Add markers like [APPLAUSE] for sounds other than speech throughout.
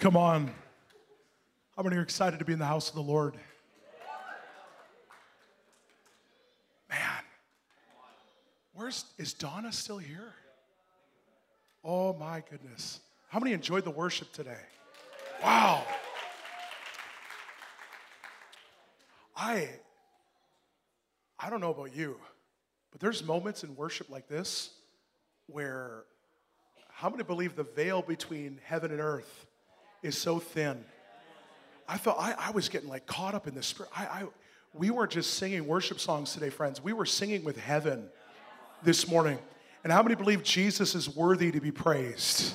Come on. How many are excited to be in the house of the Lord? Man, where's is Donna still here? Oh my goodness. How many enjoyed the worship today? Wow. I I don't know about you, but there's moments in worship like this where how many believe the veil between heaven and earth is so thin? I felt I, I was getting like caught up in the spirit. I, I we weren't just singing worship songs today, friends. We were singing with heaven this morning. And how many believe Jesus is worthy to be praised?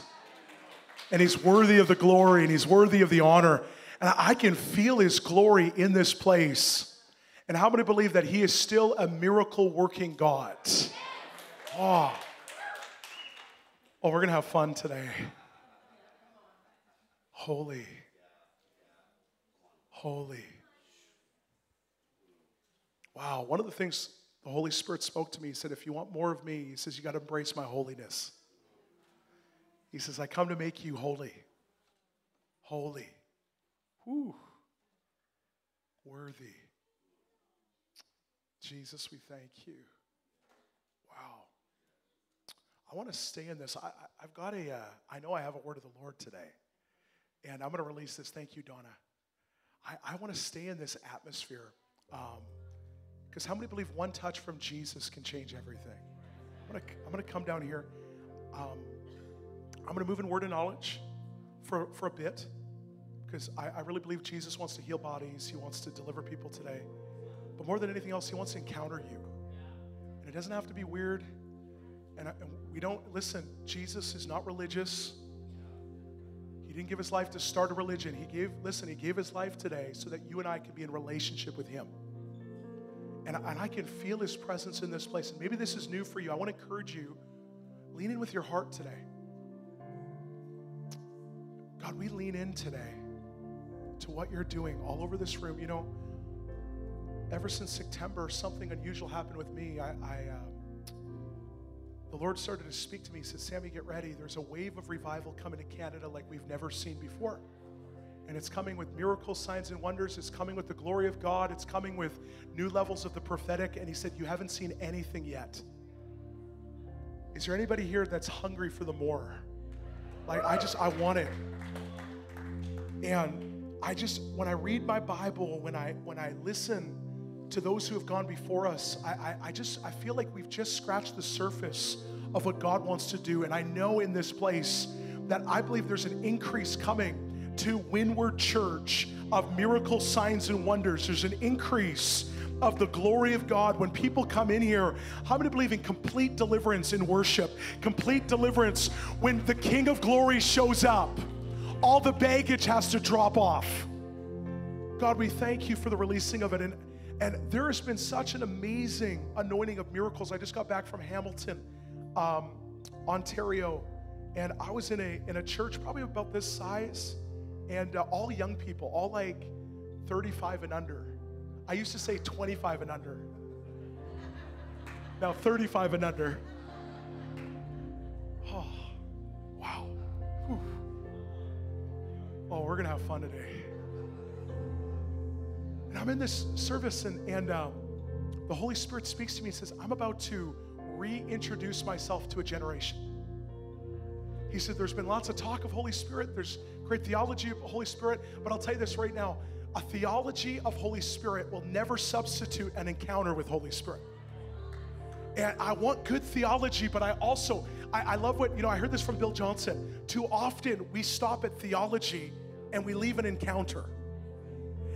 And he's worthy of the glory and he's worthy of the honor. And I can feel his glory in this place. And how many believe that he is still a miracle working God? Oh. oh, we're going to have fun today. Holy. Holy. Wow, one of the things the Holy Spirit spoke to me, he said, If you want more of me, he says, you got to embrace my holiness. He says, I come to make you holy. Holy. Whew. Worthy. Jesus, we thank you. Wow. I want to stay in this. I, I've got a. Uh, I know I have a word of the Lord today. And I'm going to release this. Thank you, Donna. I, I want to stay in this atmosphere. Because um, how many believe one touch from Jesus can change everything? I'm going to, come down here. Um, I'm going to move in word and knowledge for, for a bit because I, I really believe Jesus wants to heal bodies, He wants to deliver people today. But more than anything else, He wants to encounter you. And it doesn't have to be weird. And, I, and we don't, listen, Jesus is not religious. He didn't give his life to start a religion. He gave, listen, he gave his life today so that you and I could be in relationship with him. And, and I can feel his presence in this place. And maybe this is new for you. I want to encourage you, lean in with your heart today. God, we lean in today to what you're doing all over this room. You know, ever since September, something unusual happened with me. I, I uh, the Lord started to speak to me. He said, Sammy, get ready. There's a wave of revival coming to Canada like we've never seen before. And it's coming with miracles, signs, and wonders. It's coming with the glory of God. It's coming with new levels of the prophetic. And he said, You haven't seen anything yet. Is there anybody here that's hungry for the more? Like, I just, I want it. And I just, when I read my Bible, when I when I listen to those who have gone before us, I, I, I just I feel like we've just scratched the surface of what God wants to do. And I know in this place that I believe there's an increase coming to Windward Church of miracle signs and wonders. There's an increase of the glory of God when people come in here. How many believe in complete deliverance in worship? Complete deliverance when the King of Glory shows up all the baggage has to drop off. God, we thank you for the releasing of it. And, and there has been such an amazing anointing of miracles. I just got back from Hamilton, um, Ontario, and I was in a, in a church probably about this size, and uh, all young people, all like 35 and under. I used to say 25 and under. Now 35 and under. Oh, wow. Whew. Oh, we're going to have fun today. And I'm in this service, and, and um, the Holy Spirit speaks to me and says, I'm about to reintroduce myself to a generation. He said, There's been lots of talk of Holy Spirit, there's great theology of Holy Spirit, but I'll tell you this right now a theology of Holy Spirit will never substitute an encounter with Holy Spirit. And I want good theology, but I also, I, I, love what, you know, I heard this from Bill Johnson. Too often we stop at theology and we leave an encounter.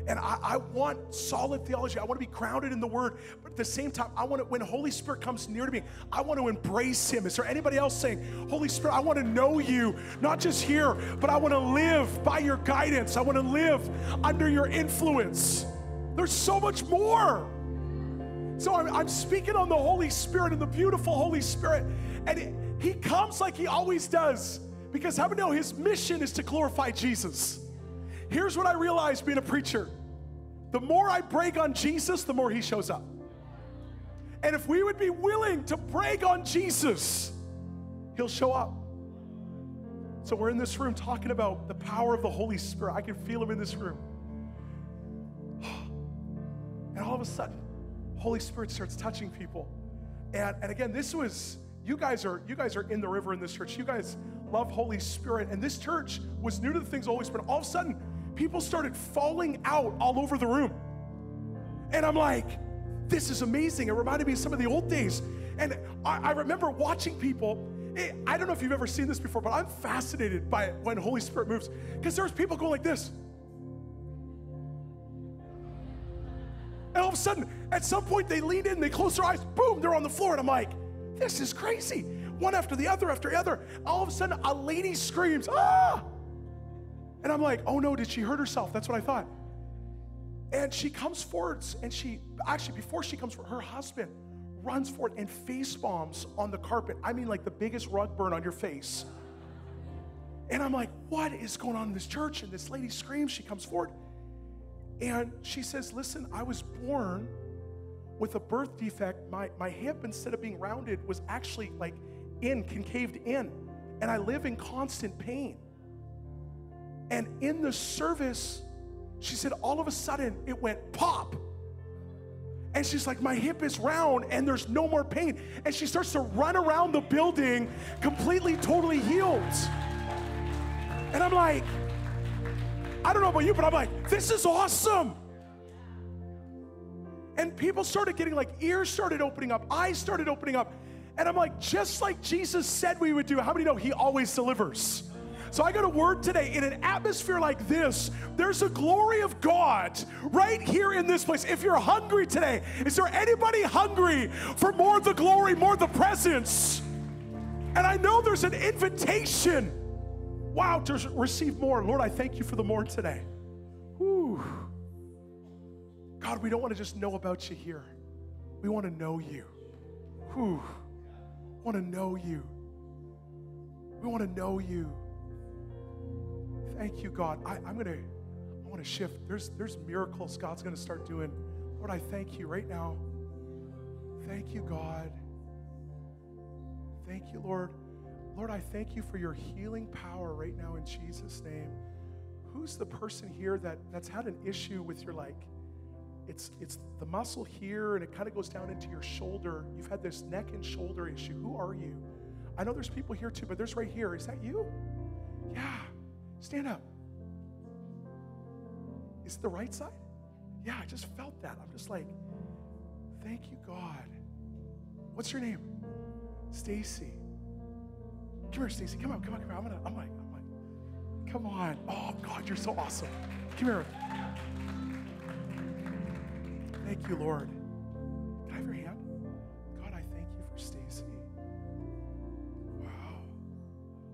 And I, I, want solid theology. I want to be grounded in the word. But at the same time, I want to, when Holy Spirit comes near to me, I want to embrace him. Is there anybody else saying, Holy Spirit, I want to know you, not just here, but I want to live by your guidance. I want to live under your influence. There's so much more. So I'm, I'm speaking on the Holy Spirit and the beautiful Holy Spirit. And it, he comes like he always does. Because many know his mission is to glorify Jesus? Here's what I realized being a preacher the more I break on Jesus, the more he shows up. And if we would be willing to break on Jesus, he'll show up. So we're in this room talking about the power of the Holy Spirit. I can feel him in this room. [SIGHS] And all of a sudden, Holy Spirit starts touching people. And, and again, this was you guys are you guys are in the river in this church. You guys love Holy Spirit. And this church was new to the things of Holy Spirit. All of a sudden, people started falling out all over the room. And I'm like, this is amazing. It reminded me of some of the old days. And I, I remember watching people. It, I don't know if you've ever seen this before, but I'm fascinated by when Holy Spirit moves. Because there's people going like this. And all of a sudden, at some point, they lean in, they close their eyes, boom, they're on the floor. And I'm like, this is crazy. One after the other after the other. All of a sudden, a lady screams, ah! And I'm like, oh no, did she hurt herself? That's what I thought. And she comes forward, and she actually, before she comes forward, her husband runs forward and face bombs on the carpet. I mean, like the biggest rug burn on your face. And I'm like, what is going on in this church? And this lady screams, she comes forward. And she says, Listen, I was born with a birth defect. My, my hip, instead of being rounded, was actually like in, concaved in. And I live in constant pain. And in the service, she said, all of a sudden it went pop. And she's like, My hip is round and there's no more pain. And she starts to run around the building completely, totally healed. And I'm like, I don't know about you, but I'm like, this is awesome. And people started getting like ears started opening up, eyes started opening up. And I'm like, just like Jesus said we would do, how many know he always delivers? So I got a word today. In an atmosphere like this, there's a glory of God right here in this place. If you're hungry today, is there anybody hungry for more of the glory, more of the presence? And I know there's an invitation wow, to receive more. Lord, I thank you for the more today. Whew. God, we don't want to just know about you here. We want to know you. Whew. want to know you. We want to know you. Thank you, God. I, am gonna, I want to shift. There's there's miracles God's gonna start doing. Lord, I thank you right now. Thank you, God. Thank you, Lord. Lord, I thank you for your healing power right now in Jesus' name. Who's the person here that, that's had an issue with your like, it's it's the muscle here and it kind of goes down into your shoulder. You've had this neck and shoulder issue. Who are you? I know there's people here too, but there's right here. Is that you? Yeah. Stand up. Is it the right side? Yeah, I just felt that. I'm just like, thank you, God. What's your name? Stacy. Come here, Stacy. Come on, come on, come on. I'm gonna, I'm like, I'm like, come on. Oh God, you're so awesome. Come here. Thank you, Lord. Can I have your hand? God, I thank you for Stacy. Wow.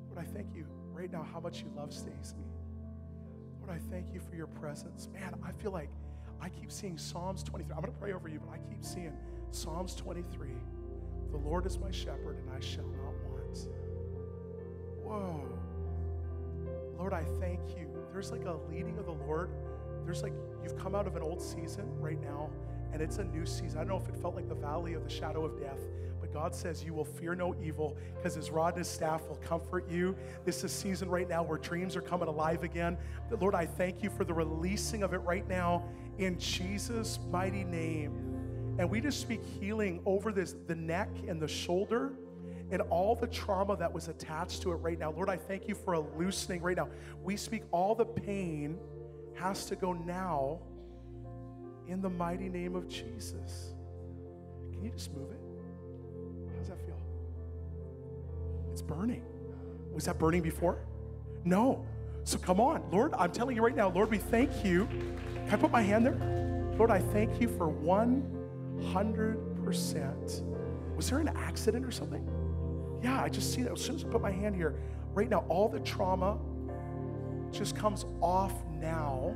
Lord, I thank you right now how much you love Stacy. Lord, I thank you for your presence. Man, I feel like I keep seeing Psalms 23. I'm going to pray over you, but I keep seeing Psalms 23. The Lord is my shepherd, and I shall not want. Whoa. Lord, I thank you. There's like a leading of the Lord. There's like, you've come out of an old season right now, and it's a new season. I don't know if it felt like the valley of the shadow of death, God says you will fear no evil because his rod and his staff will comfort you. This is a season right now where dreams are coming alive again. But Lord, I thank you for the releasing of it right now in Jesus' mighty name. And we just speak healing over this, the neck and the shoulder and all the trauma that was attached to it right now. Lord, I thank you for a loosening right now. We speak all the pain has to go now in the mighty name of Jesus. Can you just move it? It's burning. Was that burning before? No. So come on, Lord, I'm telling you right now, Lord, we thank you. Can I put my hand there? Lord, I thank you for 100%. Was there an accident or something? Yeah, I just see that. As soon as I put my hand here, right now, all the trauma just comes off now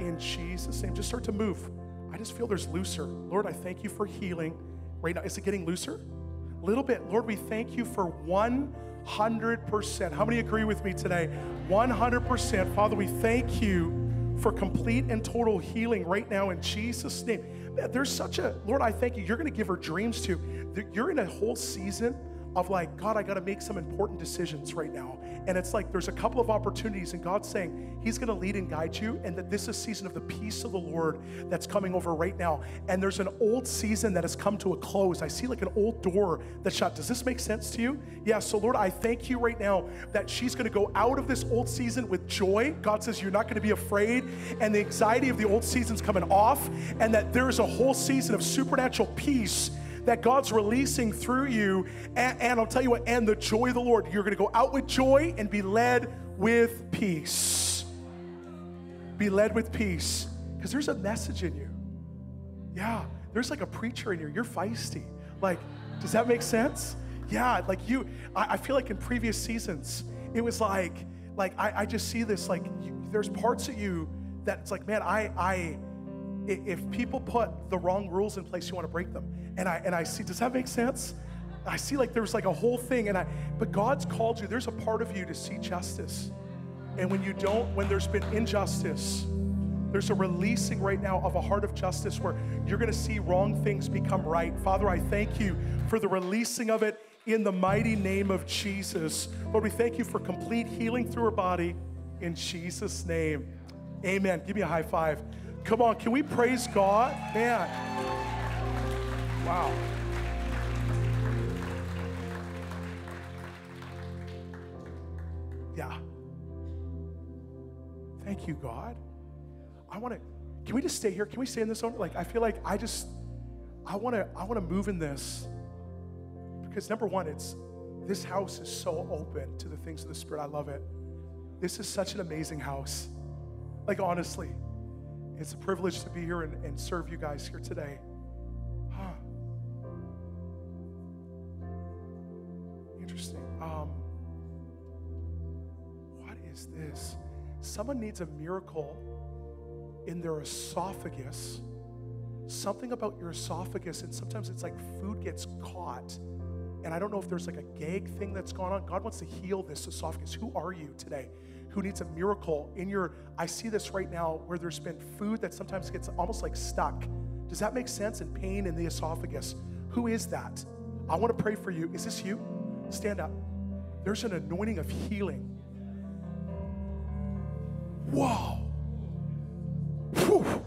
in Jesus' name. Just start to move. I just feel there's looser. Lord, I thank you for healing right now. Is it getting looser? Little bit. Lord, we thank you for 100%. How many agree with me today? 100%. Father, we thank you for complete and total healing right now in Jesus' name. There's such a, Lord, I thank you. You're going to give her dreams to. You're in a whole season of like, God, I got to make some important decisions right now. And it's like there's a couple of opportunities, and God's saying He's going to lead and guide you, and that this is a season of the peace of the Lord that's coming over right now. And there's an old season that has come to a close. I see like an old door that's shut. Does this make sense to you? Yeah, so Lord, I thank you right now that she's going to go out of this old season with joy. God says you're not going to be afraid, and the anxiety of the old season's coming off, and that there's a whole season of supernatural peace that God's releasing through you. And, and, I'll tell you what, and the joy of the Lord. You're going to go out with joy and be led with peace. Be led with peace because there's a message in you. Yeah, there's like a preacher in you. You're feisty. Like, does that make sense? Yeah, like you, I, I feel like in previous seasons, it was like, like I, I just see this, like, you, there's parts of you that it's like, man, I, I, if people put the wrong rules in place, you want to break them. And I and I see, does that make sense? I see like there's like a whole thing, and I but God's called you. There's a part of you to see justice. And when you don't, when there's been injustice, there's a releasing right now of a heart of justice where you're going to see wrong things become right. Father, I thank you for the releasing of it in the mighty name of Jesus. Lord, we thank you for complete healing through her body in Jesus' name. Amen. Give me a high five. Come on, can we praise God? Man. Wow. Yeah. Thank you, God. I want to, can we just stay here? Can we stay in this? moment? Like, I feel like I just, I want to, I want to move in this because number one, it's, this house is so open to the things of the Spirit. I love it. This is such an amazing house. Like, honestly, it's a privilege to be here and, and serve you guys here today. Huh. Interesting. Um, what is this? Someone needs a miracle in their esophagus. Something about your esophagus, and sometimes it's like food gets caught. And I don't know if there's like a gag thing that's gone on. God wants to heal this esophagus. Who are you today? Who needs a miracle in your I see this right now where there's been food that sometimes gets almost like stuck. Does that make sense? And pain in the esophagus. Who is that? I want to pray for you. Is this you? Stand up. There's an anointing of healing. Whoa. Whew.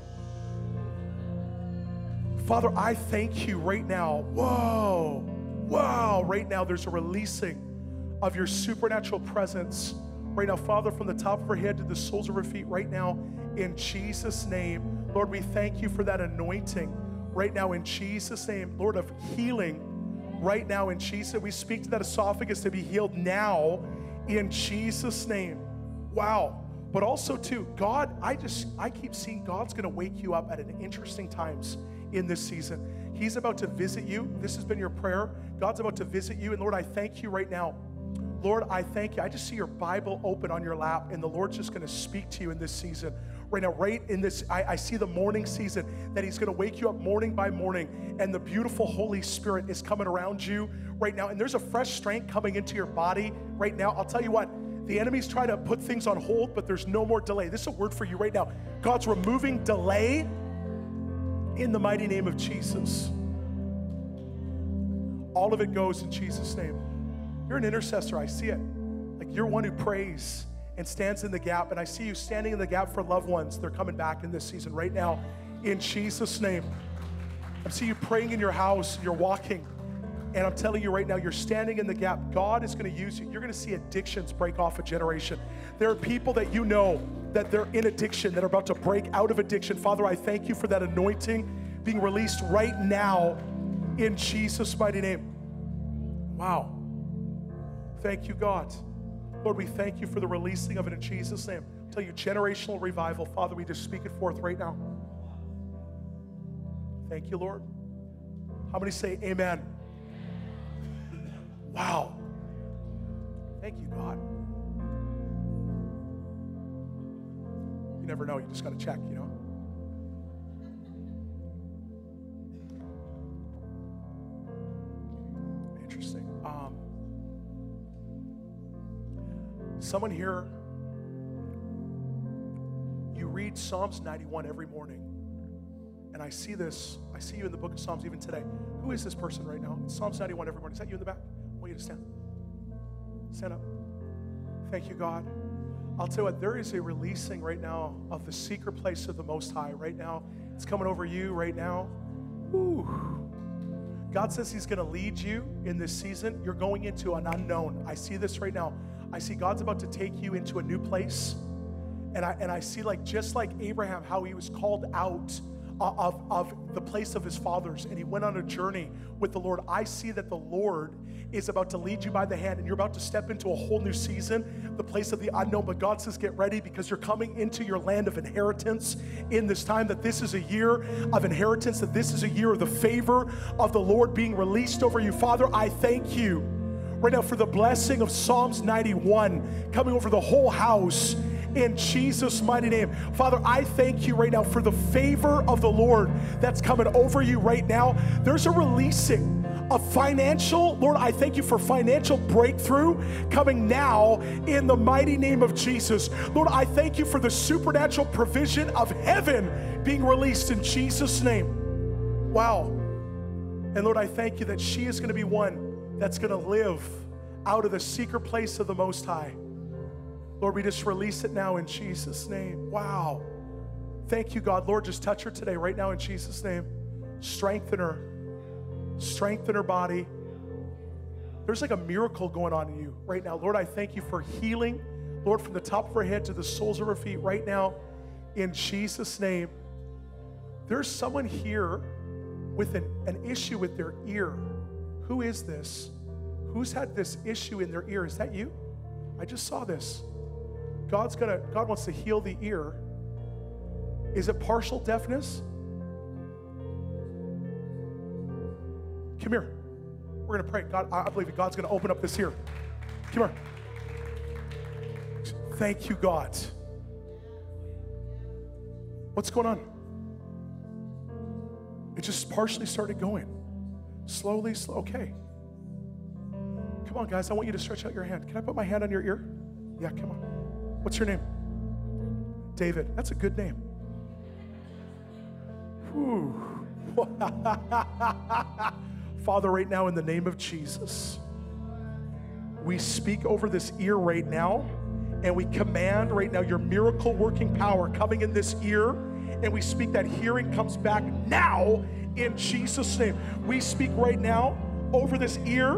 Father, I thank you right now. Whoa. Wow. Right now, there's a releasing of your supernatural presence right now, Father, from the top of her head to the soles of her feet, right now, in Jesus' name. Lord, we thank you for that anointing right now, in Jesus' name, Lord, of healing right now, in Jesus. We speak to that esophagus to be healed now, in Jesus' name. Wow. But also, too, God, I just, I keep seeing God's gonna wake you up at an interesting times in this season. He's about to visit you. This has been your prayer. God's about to visit you. And Lord, I thank you right now Lord, I thank you. I just see your Bible open on your lap, and the Lord's just going to speak to you in this season. Right now, right in this, I, I see the morning season that He's going to wake you up morning by morning, and the beautiful Holy Spirit is coming around you right now. And there's a fresh strength coming into your body right now. I'll tell you what, the enemy's trying to put things on hold, but there's no more delay. This is a word for you right now. God's removing delay in the mighty name of Jesus. All of it goes in Jesus' name. You're an intercessor. I see it. Like you're one who prays and stands in the gap. And I see you standing in the gap for loved ones. They're coming back in this season right now in Jesus' name. I see you praying in your house. You're walking. And I'm telling you right now, you're standing in the gap. God is going to use you. You're going to see addictions break off a generation. There are people that you know that they're in addiction, that are about to break out of addiction. Father, I thank you for that anointing being released right now in Jesus' mighty name. Wow. Thank you, God. Lord, we thank you for the releasing of it in Jesus' name. I tell you, generational revival. Father, we just speak it forth right now. Thank you, Lord. How many say amen? Wow. Thank you, God. You never know. You just got to check, you know? Someone here, you read Psalms 91 every morning. And I see this, I see you in the book of Psalms even today. Who is this person right now? Psalms 91 every morning. Is that you in the back? I want you to stand. Stand up. Thank you, God. I'll tell you what, there is a releasing right now of the secret place of the Most High. Right now, it's coming over you right now. Ooh. God says He's going to lead you in this season. You're going into an unknown. I see this right now. I see God's about to take you into a new place. And I, and I see, like, just like Abraham, how he was called out of, of the place of his fathers and he went on a journey with the Lord. I see that the Lord is about to lead you by the hand and you're about to step into a whole new season, the place of the unknown. But God says, get ready because you're coming into your land of inheritance in this time, that this is a year of inheritance, that this is a year of the favor of the Lord being released over you. Father, I thank you right now for the blessing of Psalms 91 coming over the whole house in Jesus' mighty name. Father, I thank you right now for the favor of the Lord that's coming over you right now. There's a releasing a financial, Lord, I thank you for financial breakthrough coming now in the mighty name of Jesus. Lord, I thank you for the supernatural provision of heaven being released in Jesus' name. Wow. And Lord, I thank you that she is going to be one that's going to live out of the secret place of the Most High. Lord, we just release it now in Jesus' name. Wow. Thank you, God. Lord, just touch her today, right now in Jesus' name. Strengthen her. Strengthen her body. There's like a miracle going on in you right now. Lord, I thank you for healing. Lord, from the top of her head to the soles of her feet right now in Jesus' name. There's someone here with an, an issue with their ear. Who is this? Who's had this issue in their ear? Is that you? I just saw this. God's gonna, God wants to heal the ear. Is it partial deafness? Come here. We're gonna pray. God, I believe God's gonna open up this ear. Come here. Thank you, God. What's going on? It just partially started going. Slowly, slow. Okay. Come on, guys. I want you to stretch out your hand. Can I put my hand on your ear? Yeah, come on. What's your name? David. That's a good name. Whew. [LAUGHS] Father, right now, in the name of Jesus, we speak over this ear right now, and we command right now your miracle working power coming in this ear, and we speak that hearing comes back now in Jesus' name. We speak right now over this ear.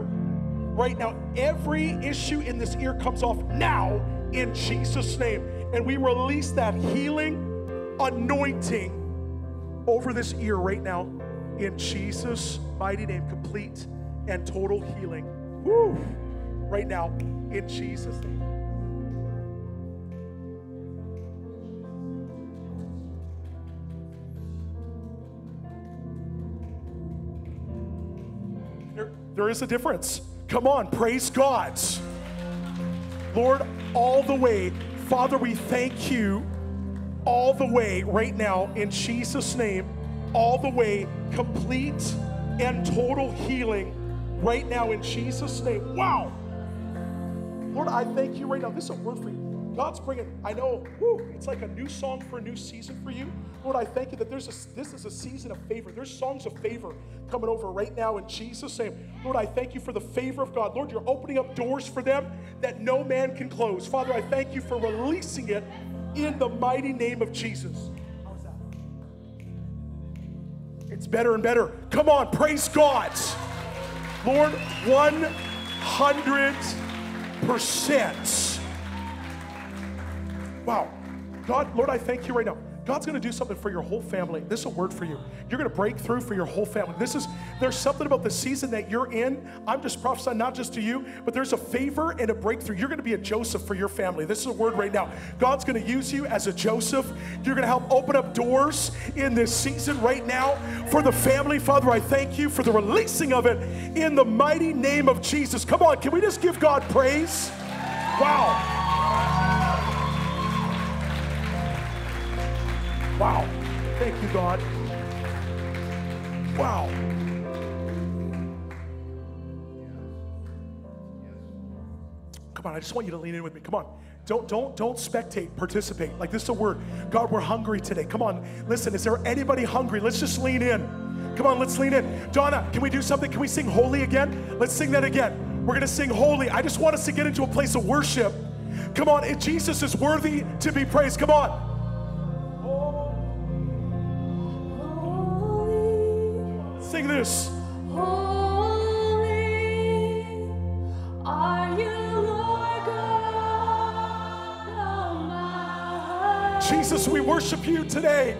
Right now, every issue in this ear comes off now in Jesus' name. And we release that healing anointing over this ear right now in Jesus' mighty name. Complete and total healing. Woo! Right now in Jesus' name. There, is a difference. Come on, praise God. Lord, all the way. Father, we thank you all the way right now in Jesus' name, all the way, complete and total healing right now in Jesus' name. Wow. Lord, I thank you right now. This is a word for you. God's bringing, I know, it's like a new song for a new season for you. Lord, I thank you that there's a, this is a season of favor. There's songs of favor coming over right now in Jesus' name. Lord, I thank you for the favor of God. Lord, you're opening up doors for them that no man can close. Father, I thank you for releasing it in the mighty name of Jesus. How's that? It's better and better. Come on, praise God. Lord, 100%. Wow. God, Lord, I thank you right now. God's going to do something for your whole family. This is a word for you. You're going to break through for your whole family. This is there's something about the season that you're in. I'm just prophesying not just to you, but there's a favor and a breakthrough. You're going to be a Joseph for your family. This is a word right now. God's going to use you as a Joseph. You're going to help open up doors in this season right now for the family. Father, I thank you for the releasing of it in the mighty name of Jesus. Come on, can we just give God praise? Wow. Wow. Thank you, God. Wow. Come on, I just want you to lean in with me. Come on. Don't, don't, don't spectate, participate. Like this is a word. God, we're hungry today. Come on. Listen, is there anybody hungry? Let's just lean in. Come on, let's lean in. Donna, can we do something? Can we sing holy again? Let's sing that again. We're gonna sing holy. I just want us to get into a place of worship. Come on, if Jesus is worthy to be praised. Come on. Sing this. Holy are you, Lord God Almighty. Jesus, we worship you today.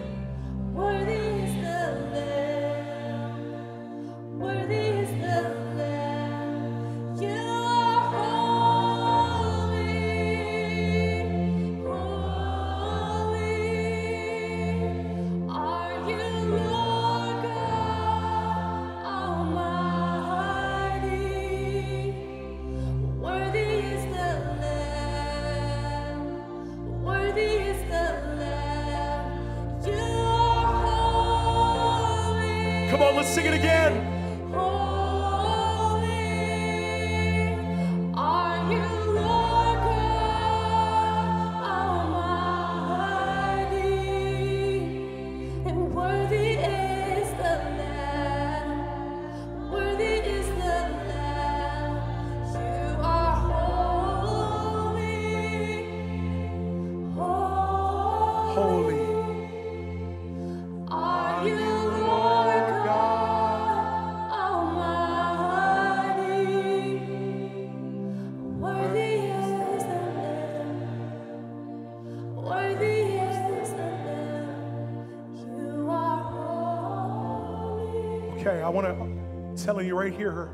I want to tell you right here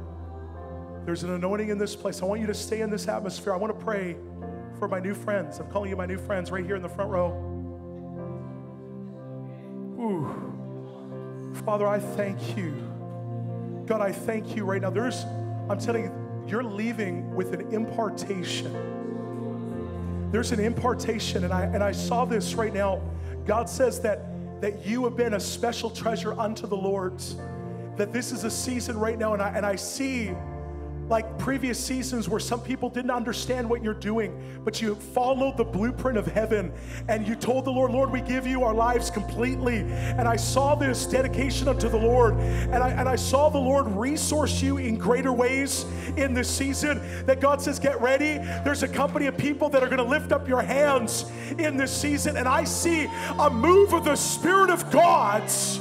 there's an anointing in this place. I want you to stay in this atmosphere. I want to pray for my new friends. I'm calling you my new friends right here in the front row. Ooh. Father, I thank you. God, I thank you right now. There's, I'm telling you, you're leaving with an impartation. There's an impartation, and I and I saw this right now. God says that that you have been a special treasure unto the Lord. That this is a season right now, and I and I see like previous seasons where some people didn't understand what you're doing, but you followed the blueprint of heaven and you told the Lord, Lord, we give you our lives completely. And I saw this dedication unto the Lord, and I, and I saw the Lord resource you in greater ways in this season. That God says, Get ready. There's a company of people that are going to lift up your hands in this season, and I see a move of the Spirit of God's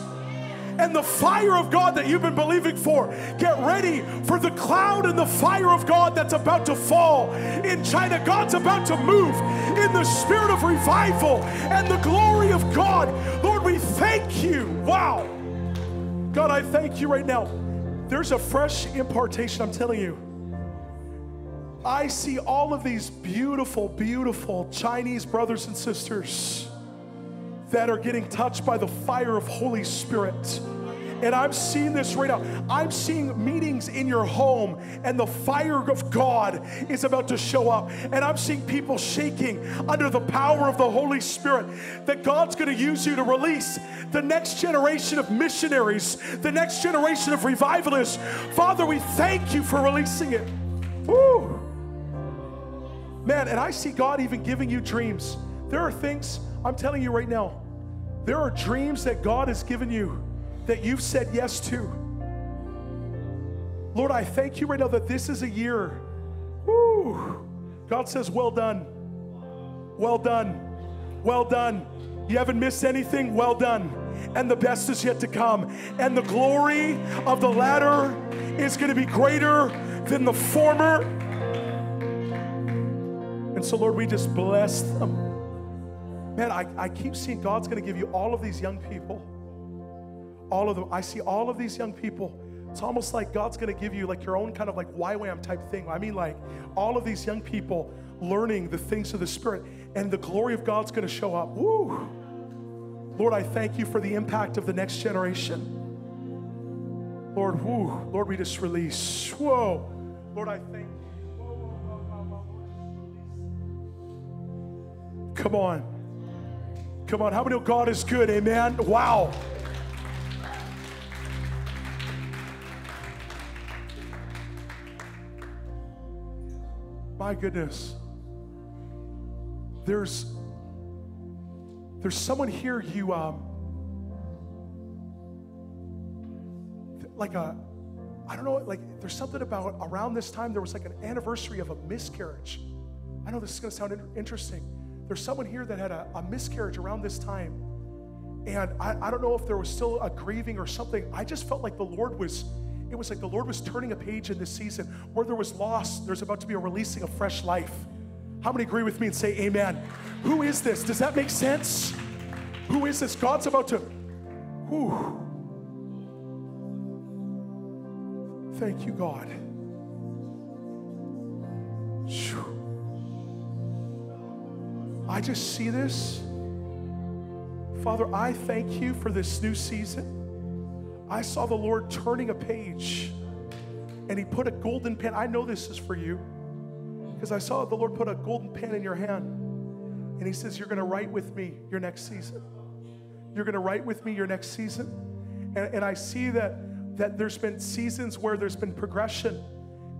and the fire of God that you've been believing for. Get ready for the cloud and the fire of God that's about to fall in China. God's about to move in the spirit of revival and the glory of God. Lord, we thank you. Wow. God, I thank you right now. There's a fresh impartation, I'm telling you. I see all of these beautiful, beautiful Chinese brothers and sisters that are getting touched by the fire of Holy Spirit. And I'm seeing this right now. I'm seeing meetings in your home, and the fire of God is about to show up. And I'm seeing people shaking under the power of the Holy Spirit. That God's going to use you to release the next generation of missionaries, the next generation of revivalists. Father, we thank you for releasing it. Woo! Man, and I see God even giving you dreams. There are things, I'm telling you right now, there are dreams that God has given you that you've said yes to. Lord, I thank you right now that this is a year. Woo! God says, Well done. Well done. Well done. You haven't missed anything. Well done. And the best is yet to come. And the glory of the latter is going to be greater than the former. And so, Lord, we just bless them. Man, I, I keep seeing God's going to give you all of these young people. All of them. I see all of these young people. It's almost like God's going to give you like your own kind of like YWAM type thing. I mean, like all of these young people learning the things of the Spirit, and the glory of God's going to show up. Woo! Lord, I thank you for the impact of the next generation. Lord, whoo, Lord, we just release. Whoa. Lord, I thank you. Come on. Come on. How many know God is good? Amen. Wow. My goodness. There's there's someone here you um like a I don't know, like there's something about around this time, there was like an anniversary of a miscarriage. I know this is gonna sound in- interesting. There's someone here that had a, a miscarriage around this time. And I, I don't know if there was still a grieving or something. I just felt like the Lord was, it was like the Lord was turning a page in this season. Where there was loss, there's about to be a releasing of fresh life. How many agree with me and say amen? Who is this? Does that make sense? Who is this? God's about to, whew. Thank you, God. I just see this. Father, I thank you for this new season. I saw the Lord turning a page and He put a golden pen. I know this is for you because I saw the Lord put a golden pen in your hand and He says, You're going to write with me your next season. You're going to write with me your next season. And, and I see that, that there's been seasons where there's been progression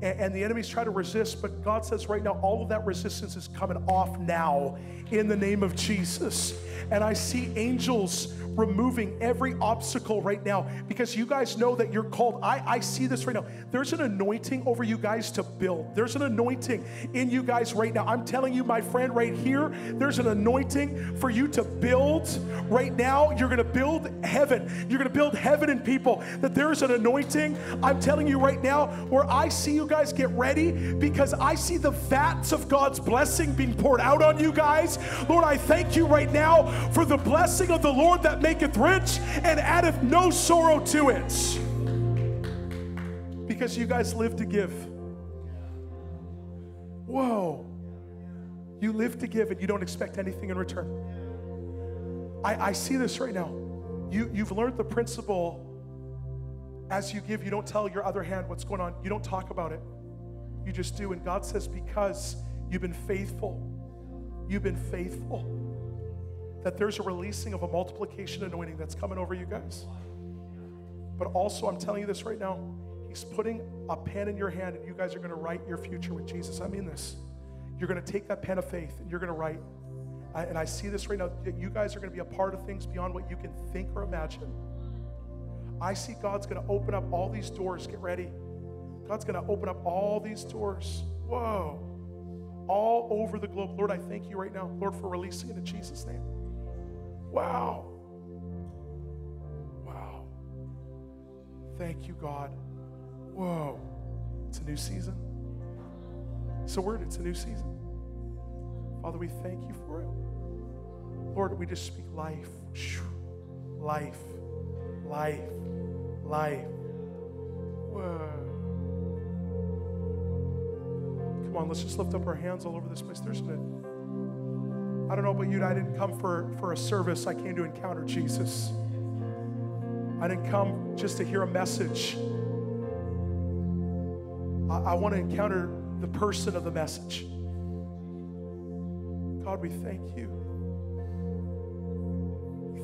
and, and the enemies try to resist, but God says right now, all of that resistance is coming off now in the name of Jesus. And I see angels removing every obstacle right now because you guys know that you're called. I, I see this right now. There's an anointing over you guys to build, there's an anointing in you guys right now. I'm telling you, my friend, right here, there's an anointing for you to build right now. You're going to build heaven. You're going to build heaven in people. That there's an anointing. I'm telling you right now, where I see you guys get ready because I see the vats of God's blessing being poured out on you guys. Lord, I thank you right now for the blessing of the Lord that maketh rich and addeth no sorrow to it. Because you guys live to give. Whoa. You live to give and you don't expect anything in return. I, I see this right now. You, you've learned the principle as you give, you don't tell your other hand what's going on. You don't talk about it. You just do. And God says, because you've been faithful, you've been faithful, that there's a releasing of a multiplication anointing that's coming over you guys. But also, I'm telling you this right now, He's putting a pen in your hand, and you guys are going to write your future with Jesus. I mean this. You're going to take that pen of faith and you're going to write. And I see this right now that you guys are going to be a part of things beyond what you can think or imagine. I see God's going to open up all these doors. Get ready. God's going to open up all these doors. Whoa. All over the globe. Lord, I thank you right now, Lord, for releasing it in Jesus' name. Wow. Wow. Thank you, God. Whoa. It's a new season. It's a word, it's a new season. Father, we thank you for it. Lord, we just speak life. Life. Life. Life. Whoa. Come on, let's just lift up our hands all over this place. There's an, I don't know about you, I didn't come for, for a service. I came to encounter Jesus. I didn't come just to hear a message. I, I want to encounter the person of the message. God, we thank you.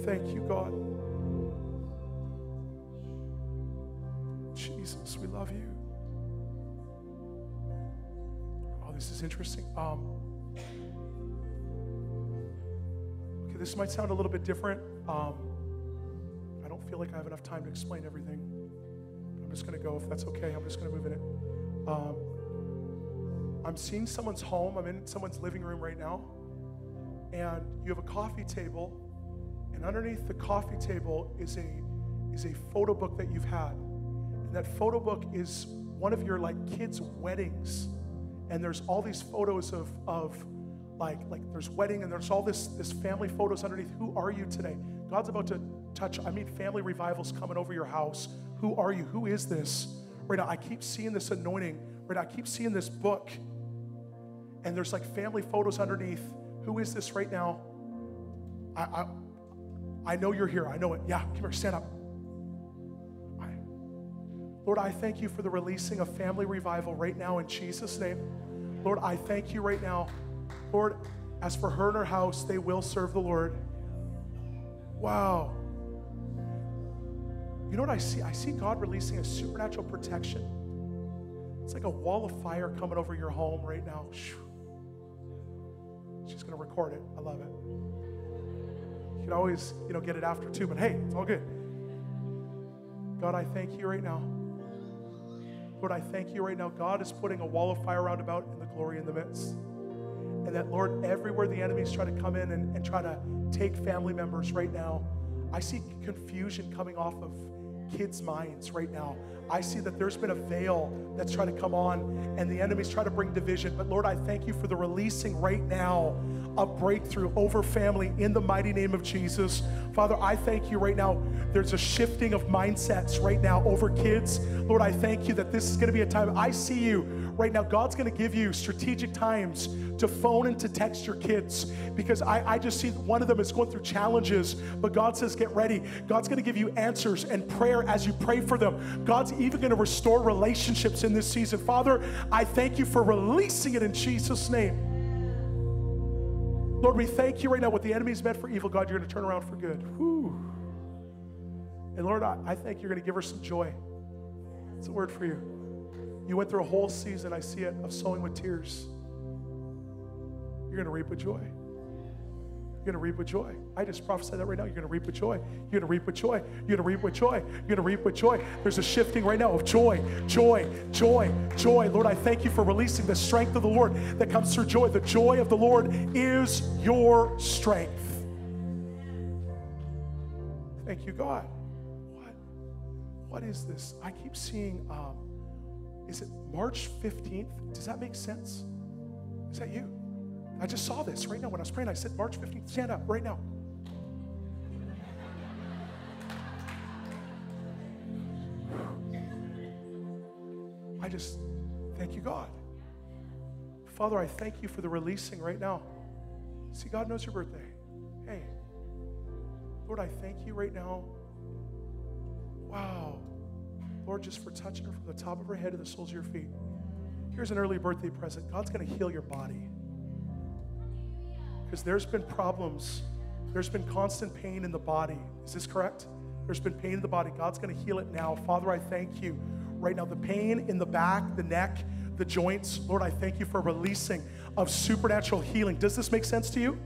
Thank you, God. We love you. Oh, this is interesting. Um, okay, this might sound a little bit different. Um, I don't feel like I have enough time to explain everything. I'm just going to go if that's okay. I'm just going to move in it. Um, I'm seeing someone's home. I'm in someone's living room right now. And you have a coffee table. And underneath the coffee table is a, is a photo book that you've had. That photo book is one of your like kids' weddings. And there's all these photos of, of like, like there's wedding and there's all this, this family photos underneath. Who are you today? God's about to touch, I mean, family revivals coming over your house. Who are you? Who is this? Right now, I keep seeing this anointing. Right now, I keep seeing this book. And there's like family photos underneath. Who is this right now? I, I, I know you're here. I know it. Yeah, come here, stand up. Lord, I thank you for the releasing of family revival right now in Jesus' name. Lord, I thank you right now. Lord, as for her and her house, they will serve the Lord. Wow. You know what I see? I see God releasing a supernatural protection. It's like a wall of fire coming over your home right now. She's going to record it. I love it. You can always, you know, get it after too, but hey, it's all good. God, I thank you right now. Lord, I thank you right now. God is putting a wall of fire round about in the glory in the midst. And that, Lord, everywhere the enemies try to come in and, and try to take family members right now, I see confusion coming off of kids' minds right now. I see that there's been a veil that's trying to come on, and the enemies try to bring division. But Lord, I thank you for the releasing right now of breakthrough over family in the mighty name of Jesus. Father, I thank you right now. There's a shifting of mindsets right now over kids. Lord, I thank you that this is going to be a time. I see you right now. God's going to give you strategic times to phone and to text your kids because I, I just see one of them is going through challenges, but God says, get ready. God's going to give you answers and prayer as you pray for them. God's even going to restore relationships in this season. Father, I thank you for releasing it in Jesus' name. Lord, we thank you right now. What the enemy's meant for evil, God, you're going to turn around for good. Whew. And Lord, I, I think you're going to give her some joy. It's a word for you. You went through a whole season, I see it, of sowing with tears. You're going to reap with joy. You're going to reap with joy. I just prophesy that right now. You're going to reap with joy. You're going to reap with joy. You're going to reap with joy. You're going to reap with joy. There's a shifting right now of joy, joy, joy, joy. Lord, I thank you for releasing the strength of the Lord that comes through joy. The joy of the Lord is your strength. Thank you, God. What? What is this? I keep seeing, um, is it March 15th? Does that make sense? Is that you? I just saw this right now when I was praying. I said, March 15th, stand up right now. I just thank you, God. Father, I thank you for the releasing right now. See, God knows your birthday. Hey, Lord, I thank you right now. Wow. Lord, just for touching her from the top of her head to the soles of your feet. Here's an early birthday present. God's going to heal your body. Because there's been problems, there's been constant pain in the body. Is this correct? There's been pain in the body. God's going to heal it now. Father, I thank you right now. The pain in the back, the neck, the joints, Lord, I thank you for releasing of supernatural healing. Does this make sense to you?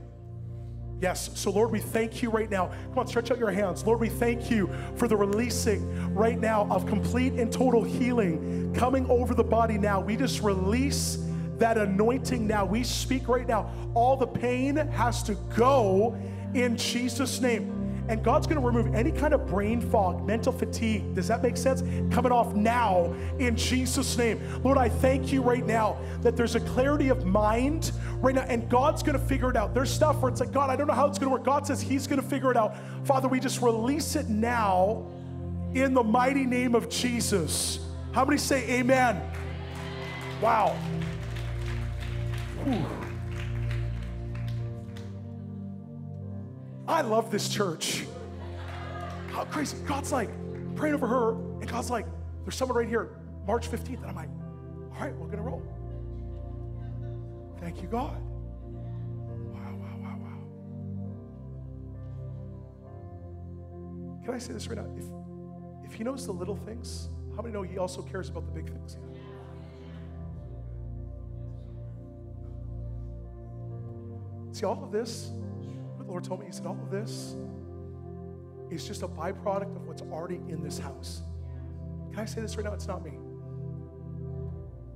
Yes. So, Lord, we thank you right now. Come on, stretch out your hands. Lord, we thank you for the releasing right now of complete and total healing coming over the body now. We just release that anointing now. We speak right now. All the pain has to go in Jesus' name. And God's going to remove any kind of brain fog, mental fatigue. Does that make sense? Coming off now in Jesus' name. Lord, I thank you right now that there's a clarity of mind right now, and God's going to figure it out. There's stuff where it's like, God, I don't know how it's going to work. God says He's going to figure it out. Father, we just release it now in the mighty name of Jesus. How many say amen? Wow. Whew. I love this church. How crazy. God's like praying over her, and God's like, there's someone right here, March 15th. And I'm like, all right, we're going to roll. Thank you, God. Wow, wow, wow, wow. Can I say this right now? If, if He knows the little things, how many know He also cares about the big things? See, all of this, the Lord told me, He said, all of this is just a byproduct of what's already in this house. Can I say this right now? It's not me.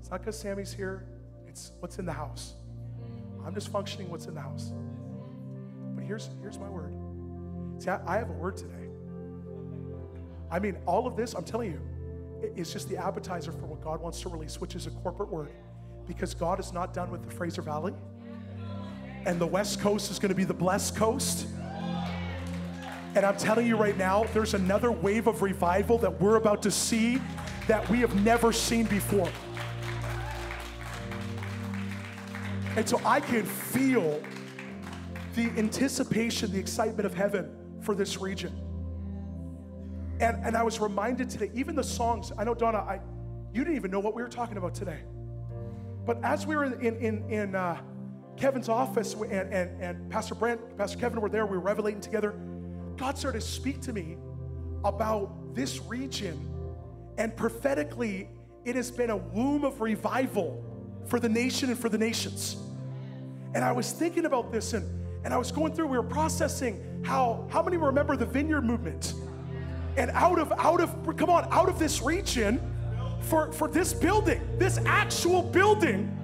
It's not because Sammy's here, it's what's in the house. I'm just functioning what's in the house. But here's, here's my word. See, I, I have a word today. I mean, all of this, I'm telling you, it- it's just the appetizer for what God wants to release, which is a corporate word. Because God is not done with the Fraser Valley and the West Coast is going to be the blessed coast. And I'm telling you right now, there's another wave of revival that we're about to see that we have never seen before. And so I can feel the anticipation, the excitement of heaven for this region. And, and I was reminded today, even the songs, I know, Donna, I, you didn't even know what we were talking about today. But as we were in, in, in, uh, Kevin's office and, and, and Pastor Brent, Pastor Kevin were there, we were revelating together, God started to speak to me about this region. And prophetically, it has been a womb of revival for the nation and for the nations. And I was thinking about this and, and I was going through, we were processing how, how many remember the vineyard movement? And out of, out of, come on, out of this region, for, for this building, this actual building,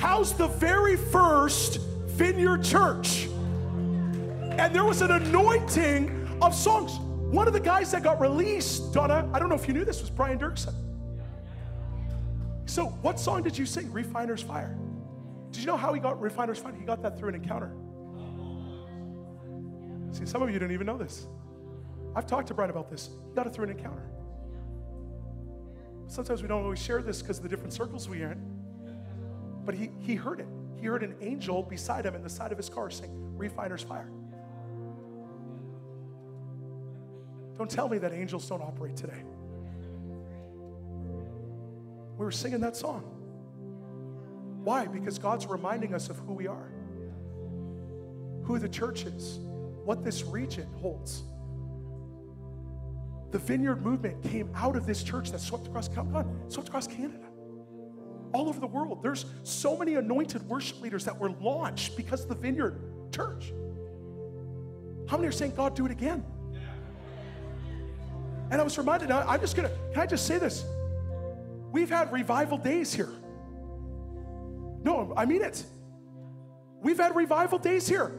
housed the very first Vineyard Church. And there was an anointing of songs. One of the guys that got released, Donna, I don't know if you knew this, was Brian Doerksen. So, what song did you sing? Refiner's Fire. Did you know how he got Refiner's Fire? He got that through an encounter. See, some of you didn't even know this. I've talked to Brian about this. He got it through an encounter. Sometimes we don't always share this because of the different circles we are in. But he, he heard it. He heard an angel beside him in the side of his car saying, Refiner's Fire. Don't tell me that angels don't operate today. We were singing that song. Why? Because God's reminding us of who we are, who the church is, what this region holds. The vineyard movement came out of this church that swept across, swept across Canada. All over the world. There's so many anointed worship leaders that were launched because of the vineyard church. How many are saying, God, do it again? And I was reminded, I'm just gonna, can I just say this? We've had revival days here. No, I mean it. We've had revival days here.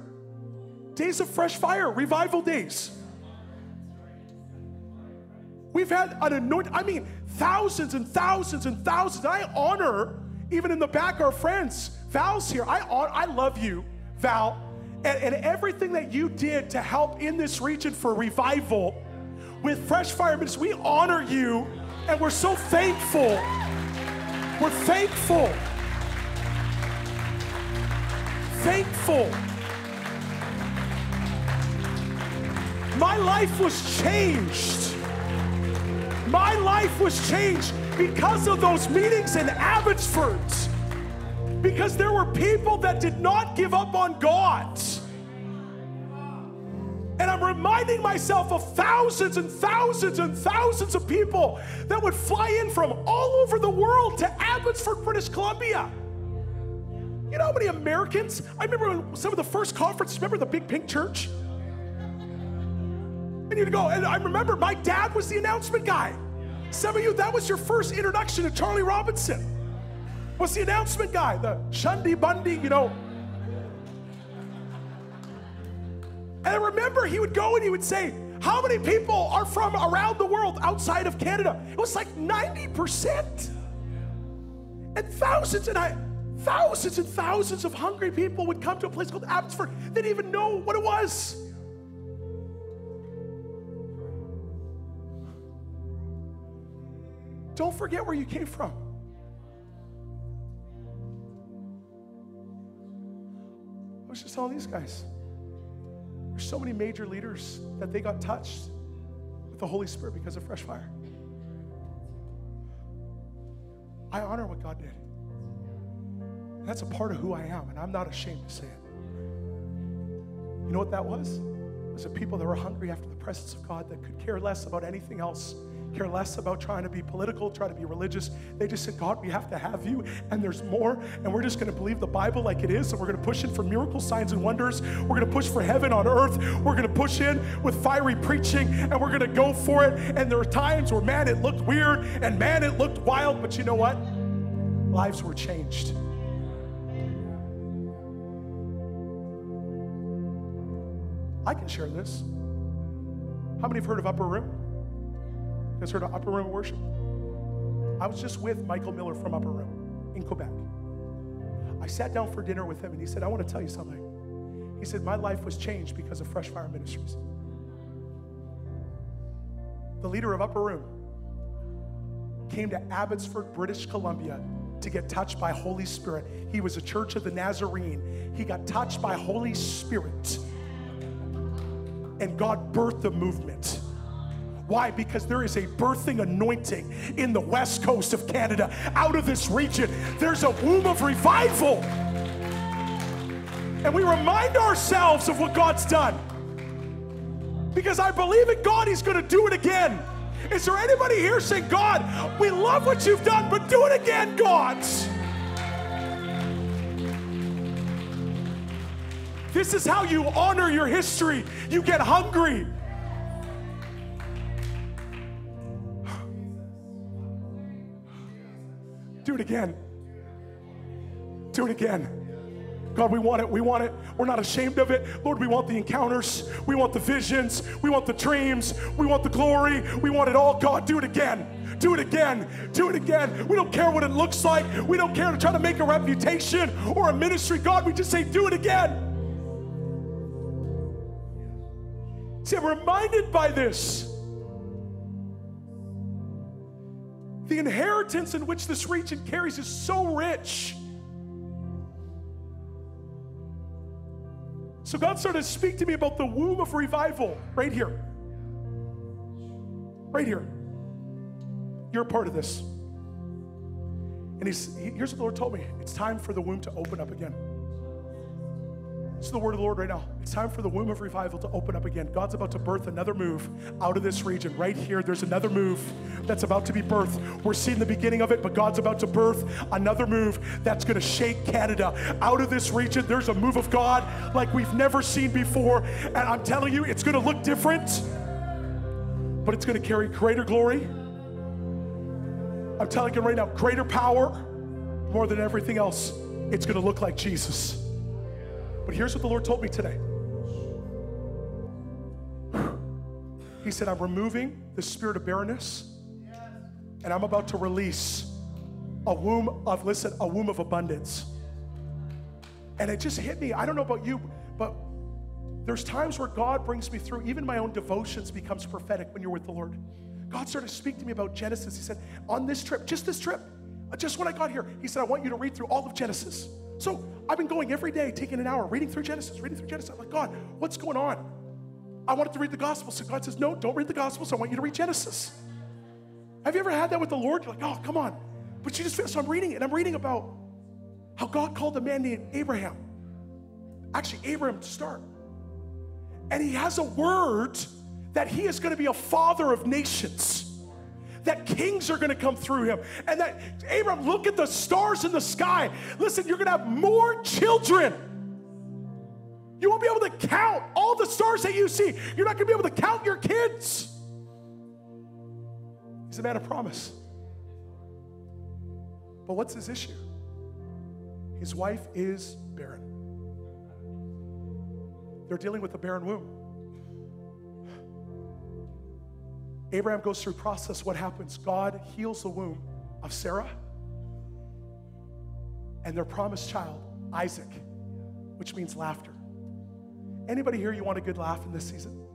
Days of fresh fire, revival days. We've had an anointing, I mean, thousands and thousands and thousands. I honor, even in the back, our friends. Val's here. I, hon- I love you, Val. And, and everything that you did to help in this region for revival with Fresh Fire Ministry, we honor you and we're so thankful. We're thankful. Thankful. My life was changed. My life was changed because of those meetings in Abbotsford. Because there were people that did not give up on God. And I'm reminding myself of thousands and thousands and thousands of people that would fly in from all over the world to Abbotsford, British Columbia. You know how many Americans? I remember some of the first conferences, remember the Big Pink Church? And you'd go, and I remember my dad was the announcement guy. Some of you, that was your first introduction to Charlie Robinson. Was the announcement guy, the Shundi Bundy, you know. And I remember he would go and he would say, How many people are from around the world outside of Canada? It was like 90%. And thousands and I, thousands and thousands of hungry people would come to a place called Abbotsford. They didn't even know what it was. Don't forget where you came from. I was just telling these guys. There's so many major leaders that they got touched with the Holy Spirit because of fresh fire. I honor what God did. That's a part of who I am, and I'm not ashamed to say it. You know what that was? It was a people that were hungry after the presence of God that could care less about anything else, care less about trying to be political, try to be religious. They just said, God, we have to have you, and there's more, and we're just gonna believe the Bible like it is, and we're gonna push in for miracle signs and wonders. We're gonna push for heaven on earth. We're gonna push in with fiery preaching, and we're gonna go for it. And there were times where, man, it looked weird, and man, it looked wild, but you know what? Lives were changed. I can share this. How many have heard of Upper Room? Guys heard of Upper Room Worship? I was just with Michael Miller from Upper Room in Quebec. I sat down for dinner with him and he said, I want to tell you something. He said, My life was changed because of Fresh Fire Ministries. The leader of Upper Room came to Abbotsford, British Columbia to get touched by Holy Spirit. He was a church of the Nazarene. He got touched by Holy Spirit and God birthed the movement. Why? Because there is a birthing anointing in the west coast of Canada, out of this region. There's a womb of revival. And we remind ourselves of what God's done. Because I believe in God, He's going to do it again. Is there anybody here saying, God, we love what you've done, but do it again, God? This is how you honor your history. You get hungry. It again. Do it again. God, we want it. We want it. We're not ashamed of it. Lord, we want the encounters. We want the visions. We want the dreams. We want the glory. We want it all. God, do it again. Do it again. Do it again. We don't care what it looks like. We don't care to try to make a reputation or a ministry. God, we just say, do it again. See, I'm reminded by this. The inheritance in which this region carries is so rich. So God started to speak to me about the womb of revival right here. Right here. You're a part of this. And he's, he, here's what the Lord told me it's time for the womb to open up again. Is the word of the Lord right now. It's time for the womb of revival to open up again. God's about to birth another move out of this region. Right here, there's another move that's about to be birthed. We're seeing the beginning of it, but God's about to birth another move that's going to shake Canada. Out of this region, there's a move of God like we've never seen before. And I'm telling you, it's going to look different, but it's going to carry greater glory. I'm telling you right now, greater power more than everything else. It's going to look like Jesus. But here's what the Lord told me today. He said, I'm removing the spirit of barrenness and I'm about to release a womb of, listen, a womb of abundance. And it just hit me. I don't know about you, but there's times where God brings me through, even my own devotions becomes prophetic when you're with the Lord. God started to speak to me about Genesis. He said, on this trip, just this trip, just when I got here, he said, I want you to read through all of Genesis. So I've been going every day, taking an hour, reading through Genesis, reading through Genesis. I'm like, God, what's going on? I wanted to read the Gospels. So God says, No, don't read the Gospels. I want you to read Genesis. Have you ever had that with the Lord? You're like, Oh, come on. But you just, so I'm reading it, and I'm reading about how God called a man named Abraham. Actually, Abraham to start. And he has a word that he is going to be a father of nations that kings are going to come through him. And that, Abram, look at the stars in the sky. Listen, you're going to have more children. You won't be able to count all the stars that you see. You're not going to be able to count your kids. He's a man of promise. But what's his issue? His wife is barren. They're dealing with a barren womb. Abraham goes through process. What happens? God heals the womb of Sarah and their promised child, Isaac, which means laughter. Anybody here you want a good laugh in this season?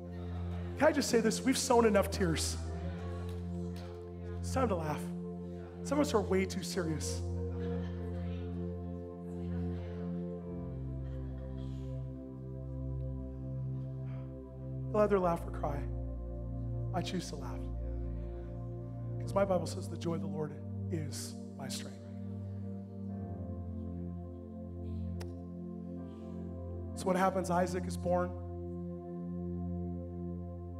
Can I just say this? We've sown enough tears. It's time to laugh. Some of us are way too serious. They'll either laugh or cry. I choose to laugh. Because my Bible says the joy of the Lord is my strength. So, what happens? Isaac is born.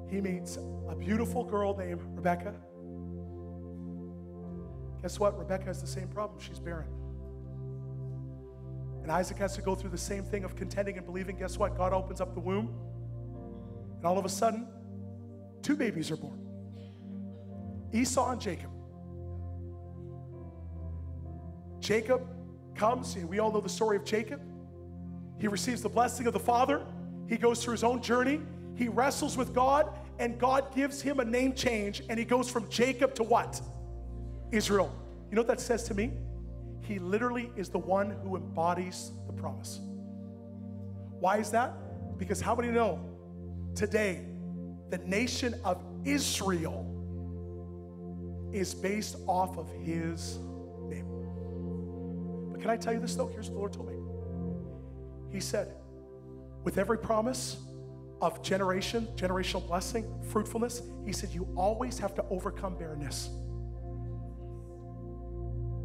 He meets a beautiful girl named Rebecca. Guess what? Rebecca has the same problem. She's barren. And Isaac has to go through the same thing of contending and believing. Guess what? God opens up the womb. And all of a sudden, two babies are born Esau and Jacob. Jacob comes, and we all know the story of Jacob. He receives the blessing of the Father. He goes through his own journey. He wrestles with God, and God gives him a name change, and he goes from Jacob to what? Israel. You know what that says to me? He literally is the one who embodies the promise. Why is that? Because how many know today the nation of Israel is based off of his name? But can I tell you this though? Here's what the Lord told me. He said, with every promise of generation, generational blessing, fruitfulness, he said, you always have to overcome barrenness.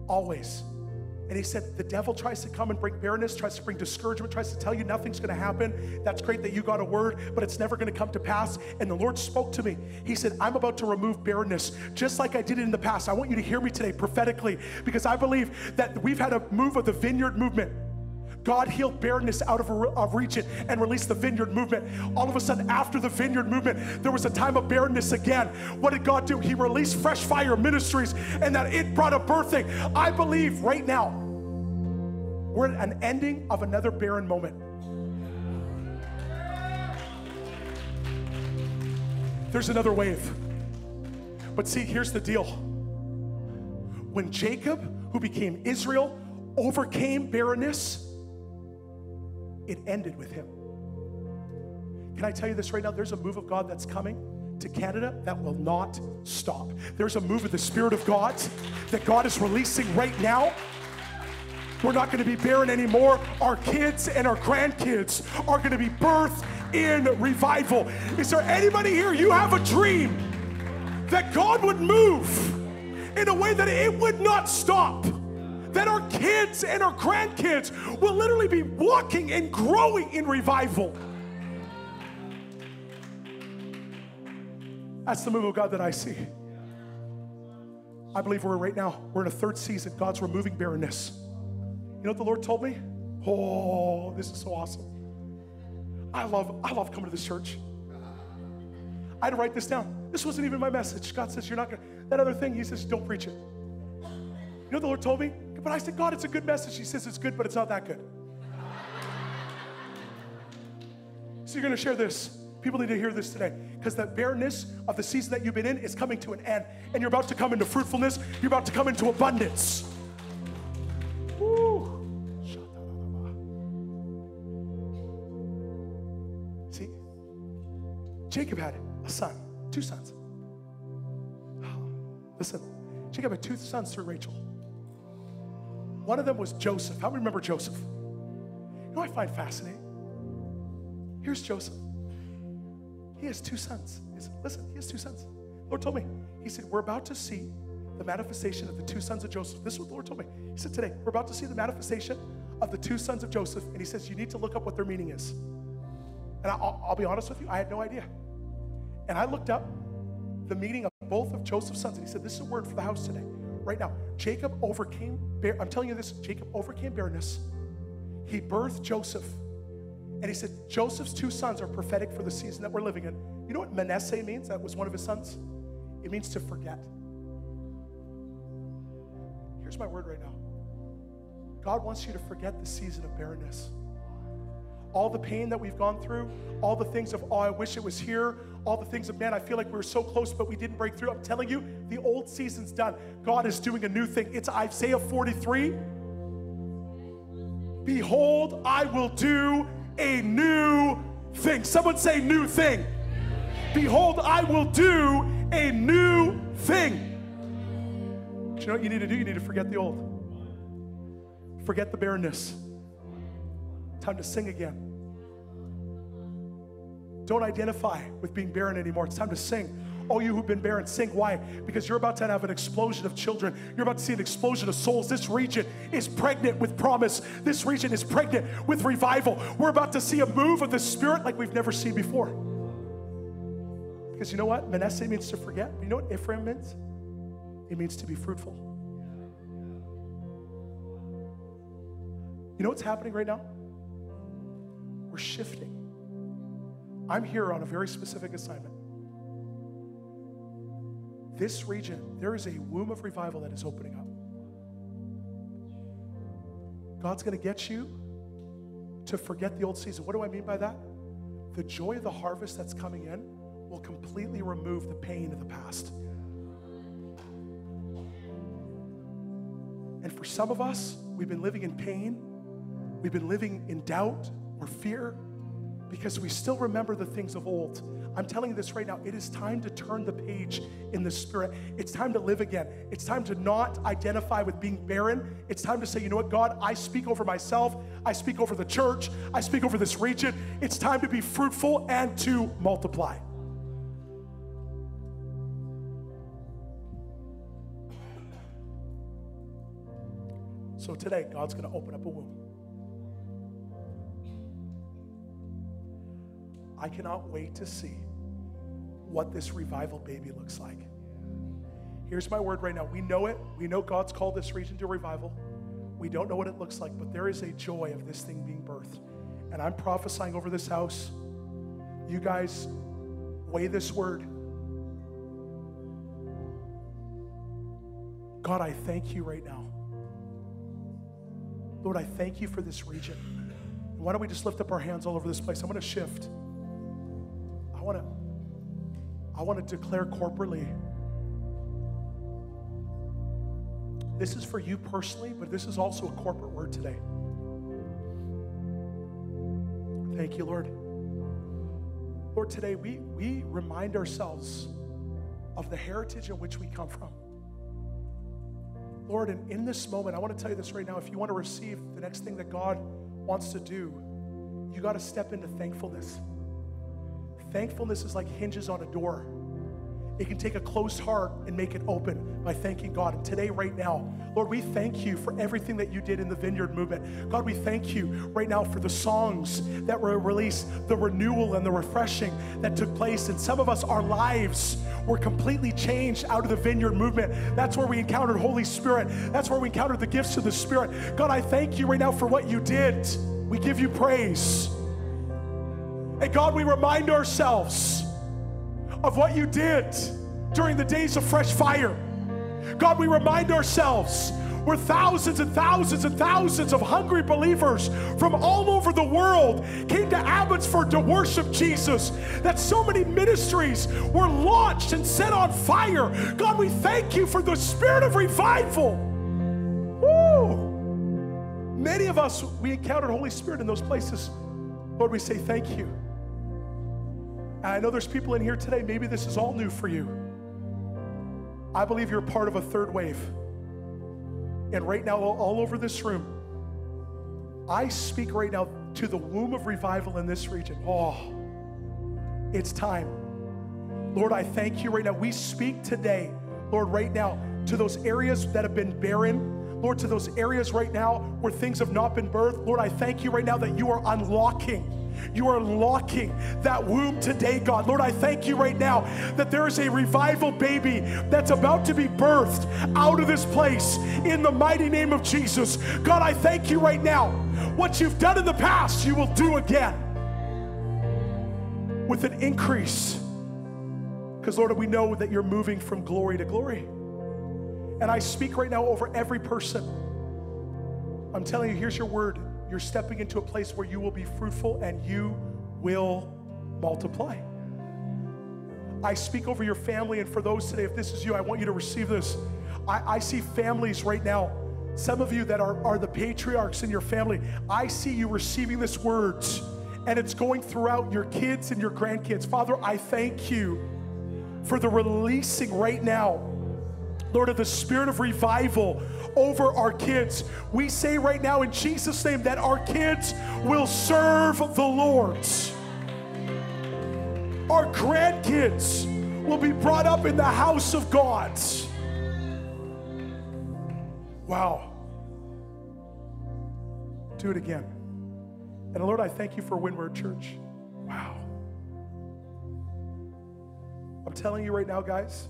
Always. And he said, the devil tries to come and bring barrenness, tries to bring discouragement, tries to tell you nothing's gonna happen. That's great that you got a word, but it's never gonna come to pass. And the Lord spoke to me. He said, I'm about to remove barrenness, just like I did it in the past. I want you to hear me today prophetically, because I believe that we've had a move of the vineyard movement. God healed barrenness out of a region and released the vineyard movement. All of a sudden, after the vineyard movement, there was a time of barrenness again. What did God do? He released fresh fire ministries and that it brought a birthing. I believe right now, we're at an ending of another barren moment. There's another wave. But see, here's the deal. When Jacob, who became Israel, overcame barrenness, it ended with him. Can I tell you this right now? There's a move of God that's coming to Canada that will not stop. There's a move of the Spirit of God that God is releasing right now. We're not going to be barren anymore. Our kids and our grandkids are going to be birthed in revival. Is there anybody here? You have a dream that God would move in a way that it would not stop. That our kids and our grandkids will literally be walking and growing in revival. That's the move of God that I see. I believe we're right now, we're in a third season. God's removing barrenness. You know what the Lord told me? Oh, this is so awesome. I love, I love coming to this church. I had to write this down. This wasn't even my message. God says, You're not gonna, that other thing, He says, Don't preach it. You know what the Lord told me? But I said, God, it's a good message. He says, It's good, but it's not that good. So you're gonna share this. People need to hear this today because the barrenness of the season that you've been in is coming to an end, and you're about to come into fruitfulness, you're about to come into abundance. See, Jacob had a son, two sons. Listen, Jacob had two sons through Rachel. One of them was Joseph. How many remember Joseph? You know I find fascinating? Here's Joseph. He has two sons. Said, Listen, he has two sons. The Lord told me. He said, We're about to see the manifestation of the two sons of Joseph. This is what the Lord told me. He said, Today, we're about to see the manifestation of the two sons of Joseph. And he says, You need to look up what their meaning is. And I'll, I'll be honest with you, I had no idea. And I looked up the meaning of both of Joseph's sons. And he said, This is a word for the house today. Right now, Jacob overcame, I'm telling you this, Jacob overcame barrenness. He birthed Joseph. And he said, Joseph's two sons are prophetic for the season that we're living in. You know what Manasseh means? That was one of his sons? It means to forget. Here's my word right now God wants you to forget the season of barrenness. All the pain that we've gone through, all the things of, oh, I wish it was here, all the things of, man, I feel like we were so close, but we didn't break through. I'm telling you, the old season's done. God is doing a new thing. It's Isaiah 43. Behold, I will do a new thing. Someone say, new thing. Behold, I will do a new thing. You know what you need to do? You need to forget the old, forget the barrenness. Time to sing again. Don't identify with being barren anymore. It's time to sing. All you who've been barren, sing. Why? Because you're about to have an explosion of children. You're about to see an explosion of souls. This region is pregnant with promise. This region is pregnant with revival. We're about to see a move of the Spirit like we've never seen before. Because you know what? Manasseh means to forget. You know what Ephraim means? It means to be fruitful. You know what's happening right now? We're shifting. I'm here on a very specific assignment. This region, there is a womb of revival that is opening up. God's going to get you to forget the old season. What do I mean by that? The joy of the harvest that's coming in will completely remove the pain of the past. And for some of us, we've been living in pain, we've been living in doubt or fear because we still remember the things of old. I'm telling you this right now. It is time to turn the page in the spirit. It's time to live again. It's time to not identify with being barren. It's time to say, you know what, God, I speak over myself. I speak over the church. I speak over this region. It's time to be fruitful and to multiply. So today, God's going to open up a womb. I cannot wait to see what this revival baby looks like. Here's my word right now. We know it. We know God's called this region to revival. We don't know what it looks like, but there is a joy of this thing being birthed. And I'm prophesying over this house. You guys weigh this word. God, I thank you right now. Lord, I thank you for this region. Why don't we just lift up our hands all over this place? I'm going to shift. I want to I want to declare corporately. This is for you personally, but this is also a corporate word today. Thank you, Lord. Lord, today we, we remind ourselves of the heritage in which we come from. Lord, and in this moment, I want to tell you this right now. If you want to receive the next thing that God wants to do, you got to step into thankfulness. Thankfulness is like hinges on a door. It can take a closed heart and make it open by thanking God. And today, right now, Lord, we thank you for everything that you did in the vineyard movement. God, we thank you right now for the songs that were released, the renewal and the refreshing that took place. And some of us, our lives were completely changed out of the vineyard movement. That's where we encountered Holy Spirit. That's where we encountered the gifts of the Spirit. God, I thank you right now for what you did. We give you praise. And God, we remind ourselves of what you did during the days of fresh fire. God, we remind ourselves where thousands and thousands and thousands of hungry believers from all over the world came to Abbotsford to worship Jesus, that so many ministries were launched and set on fire. God, we thank you for the spirit of revival. Woo! Many of us, we encountered Holy Spirit in those places. Lord, we say thank you. I know there's people in here today, maybe this is all new for you. I believe you're part of a third wave. And right now, all over this room, I speak right now to the womb of revival in this region. Oh, it's time. Lord, I thank you right now. We speak today, Lord, right now, to those areas that have been barren. Lord, to those areas right now where things have not been birthed. Lord, I thank you right now that you are unlocking. You are locking that womb today, God. Lord, I thank you right now that there is a revival baby that's about to be birthed out of this place in the mighty name of Jesus. God, I thank you right now. What you've done in the past, you will do again with an increase. Because, Lord, we know that you're moving from glory to glory. And I speak right now over every person. I'm telling you, here's your word. You're stepping into a place where you will be fruitful and you will multiply. I speak over your family, and for those today, if this is you, I want you to receive this. I, I see families right now, some of you that are, are the patriarchs in your family, I see you receiving this words, and it's going throughout your kids and your grandkids. Father, I thank you for the releasing right now Lord, of the spirit of revival over our kids. We say right now in Jesus' name that our kids will serve the Lord. Our grandkids will be brought up in the house of God. Wow. Do it again. And Lord, I thank you for Windward Church. Wow. I'm telling you right now, guys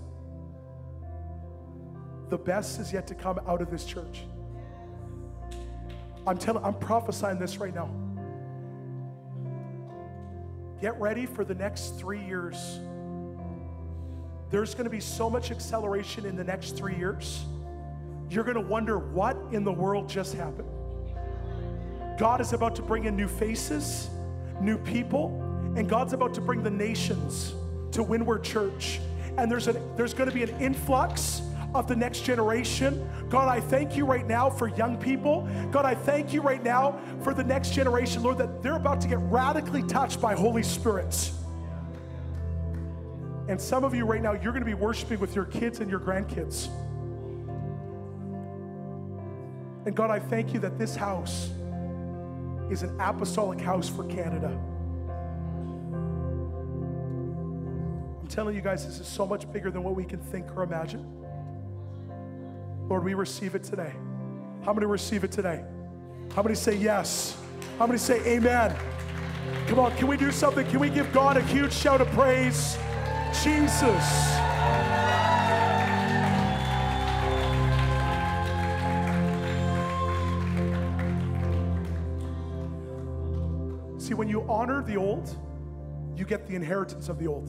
the best is yet to come out of this church. I'm telling, I'm prophesying this right now. Get ready for the next three years. There's going to be so much acceleration in the next three years. You're going to wonder what in the world just happened. God is about to bring in new faces, new people, and God's about to bring the nations to Windward Church. And there's, a, there's going to be an influx of the next generation. God, I thank you right now for young people. God, I thank you right now for the next generation, Lord, that they're about to get radically touched by Holy Spirit. And some of you right now, you're going to be worshiping with your kids and your grandkids. And God, I thank you that this house is an apostolic house for Canada. I'm telling you guys, this is so much bigger than what we can think or imagine. Lord, we receive it today. How many receive it today? How many say yes? How many say amen? Come on, can we do something? Can we give God a huge shout of praise? Jesus. See, when you honor the old, you get the inheritance of the old.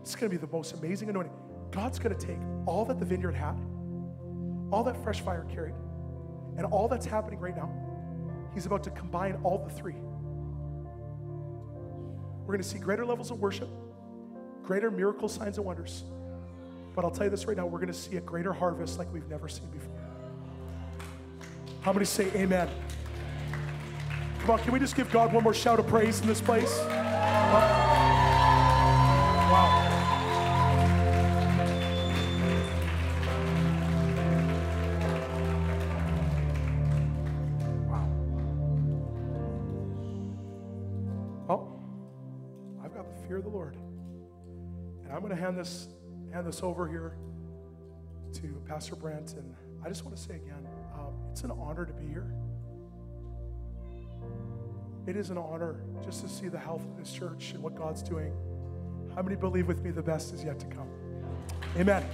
It's going to be the most amazing anointing. God's going to take all that the vineyard had, all that fresh fire carried, and all that's happening right now. He's about to combine all the three. We're going to see greater levels of worship, greater miracle signs and wonders. But I'll tell you this right now, we're going to see a greater harvest like we've never seen before. How many say amen? Come on, can we just give God one more shout of praise in this place? Going to hand this hand this over here to Pastor Brent. And I just want to say again, um, it's an honor to be here. It is an honor just to see the health of this church and what God's doing. How many believe with me the best is yet to come? Amen.